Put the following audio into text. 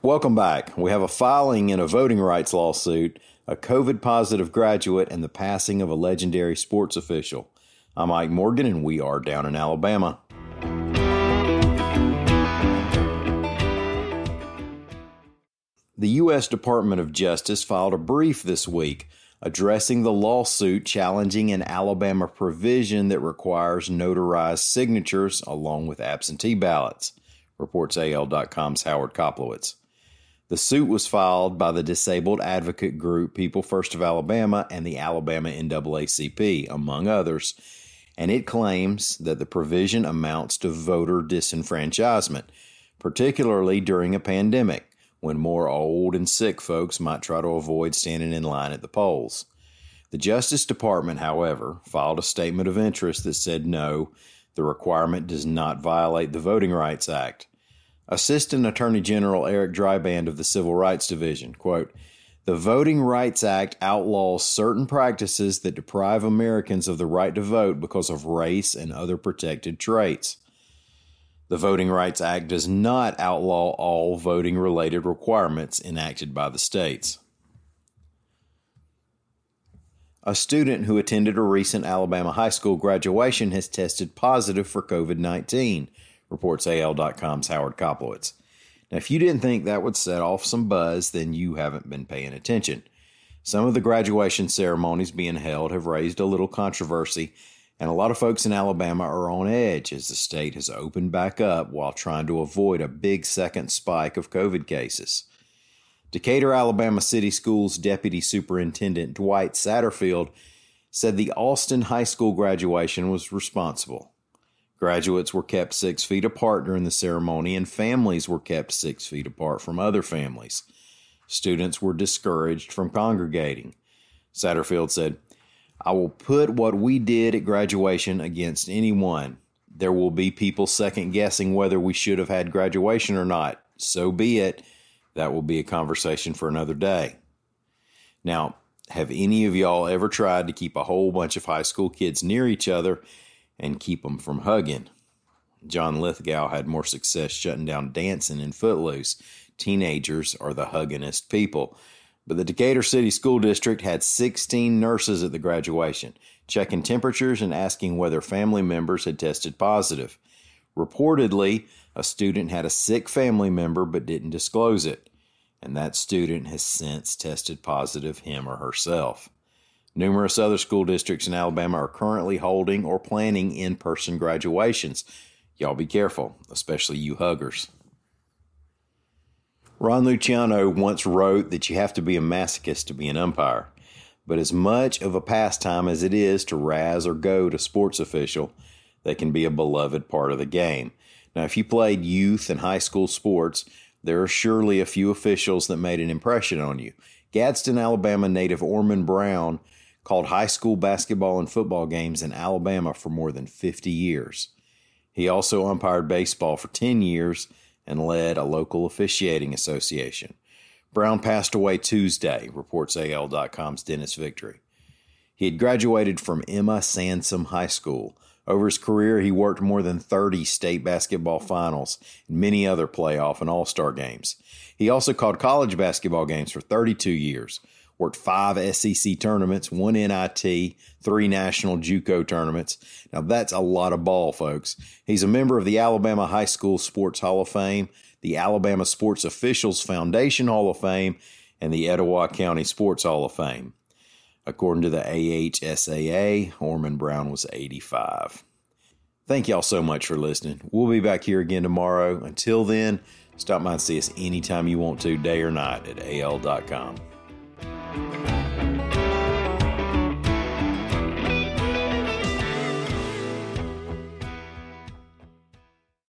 Welcome back. We have a filing in a voting rights lawsuit, a COVID positive graduate, and the passing of a legendary sports official. I'm Mike Morgan, and we are down in Alabama. The U.S. Department of Justice filed a brief this week addressing the lawsuit challenging an Alabama provision that requires notarized signatures along with absentee ballots, reports AL.com's Howard Koplowitz. The suit was filed by the disabled advocate group People First of Alabama and the Alabama NAACP, among others, and it claims that the provision amounts to voter disenfranchisement, particularly during a pandemic when more old and sick folks might try to avoid standing in line at the polls. The Justice Department, however, filed a statement of interest that said no, the requirement does not violate the Voting Rights Act. Assistant Attorney General Eric Dreiband of the Civil Rights Division, quote, the Voting Rights Act outlaws certain practices that deprive Americans of the right to vote because of race and other protected traits. The Voting Rights Act does not outlaw all voting related requirements enacted by the states. A student who attended a recent Alabama high school graduation has tested positive for COVID 19, reports AL.com's Howard Koplowitz. Now, if you didn't think that would set off some buzz, then you haven't been paying attention. Some of the graduation ceremonies being held have raised a little controversy and a lot of folks in Alabama are on edge as the state has opened back up while trying to avoid a big second spike of COVID cases. Decatur, Alabama City Schools Deputy Superintendent Dwight Satterfield said the Austin High School graduation was responsible. Graduates were kept six feet apart during the ceremony, and families were kept six feet apart from other families. Students were discouraged from congregating. Satterfield said, I will put what we did at graduation against anyone. There will be people second guessing whether we should have had graduation or not. So be it. That will be a conversation for another day. Now, have any of y'all ever tried to keep a whole bunch of high school kids near each other and keep them from hugging? John Lithgow had more success shutting down dancing in Footloose. Teenagers are the hugginest people. But the Decatur City School District had 16 nurses at the graduation, checking temperatures and asking whether family members had tested positive. Reportedly, a student had a sick family member but didn't disclose it, and that student has since tested positive, him or herself. Numerous other school districts in Alabama are currently holding or planning in person graduations. Y'all be careful, especially you huggers. Ron Luciano once wrote that you have to be a masochist to be an umpire. But as much of a pastime as it is to razz or goad a sports official, they can be a beloved part of the game. Now, if you played youth and high school sports, there are surely a few officials that made an impression on you. Gadsden, Alabama native Orman Brown called high school basketball and football games in Alabama for more than 50 years. He also umpired baseball for 10 years and led a local officiating association. Brown passed away Tuesday, reports AL.com's Dennis Victory. He had graduated from Emma Sansom High School. Over his career, he worked more than 30 state basketball finals and many other playoff and all star games. He also called college basketball games for 32 years, worked five SEC tournaments, one NIT, three national JUCO tournaments. Now that's a lot of ball, folks. He's a member of the Alabama High School Sports Hall of Fame, the Alabama Sports Officials Foundation Hall of Fame, and the Etowah County Sports Hall of Fame. According to the AHSAA, Orman Brown was 85. Thank y'all so much for listening. We'll be back here again tomorrow. Until then, stop by and see us anytime you want to, day or night, at al.com. You.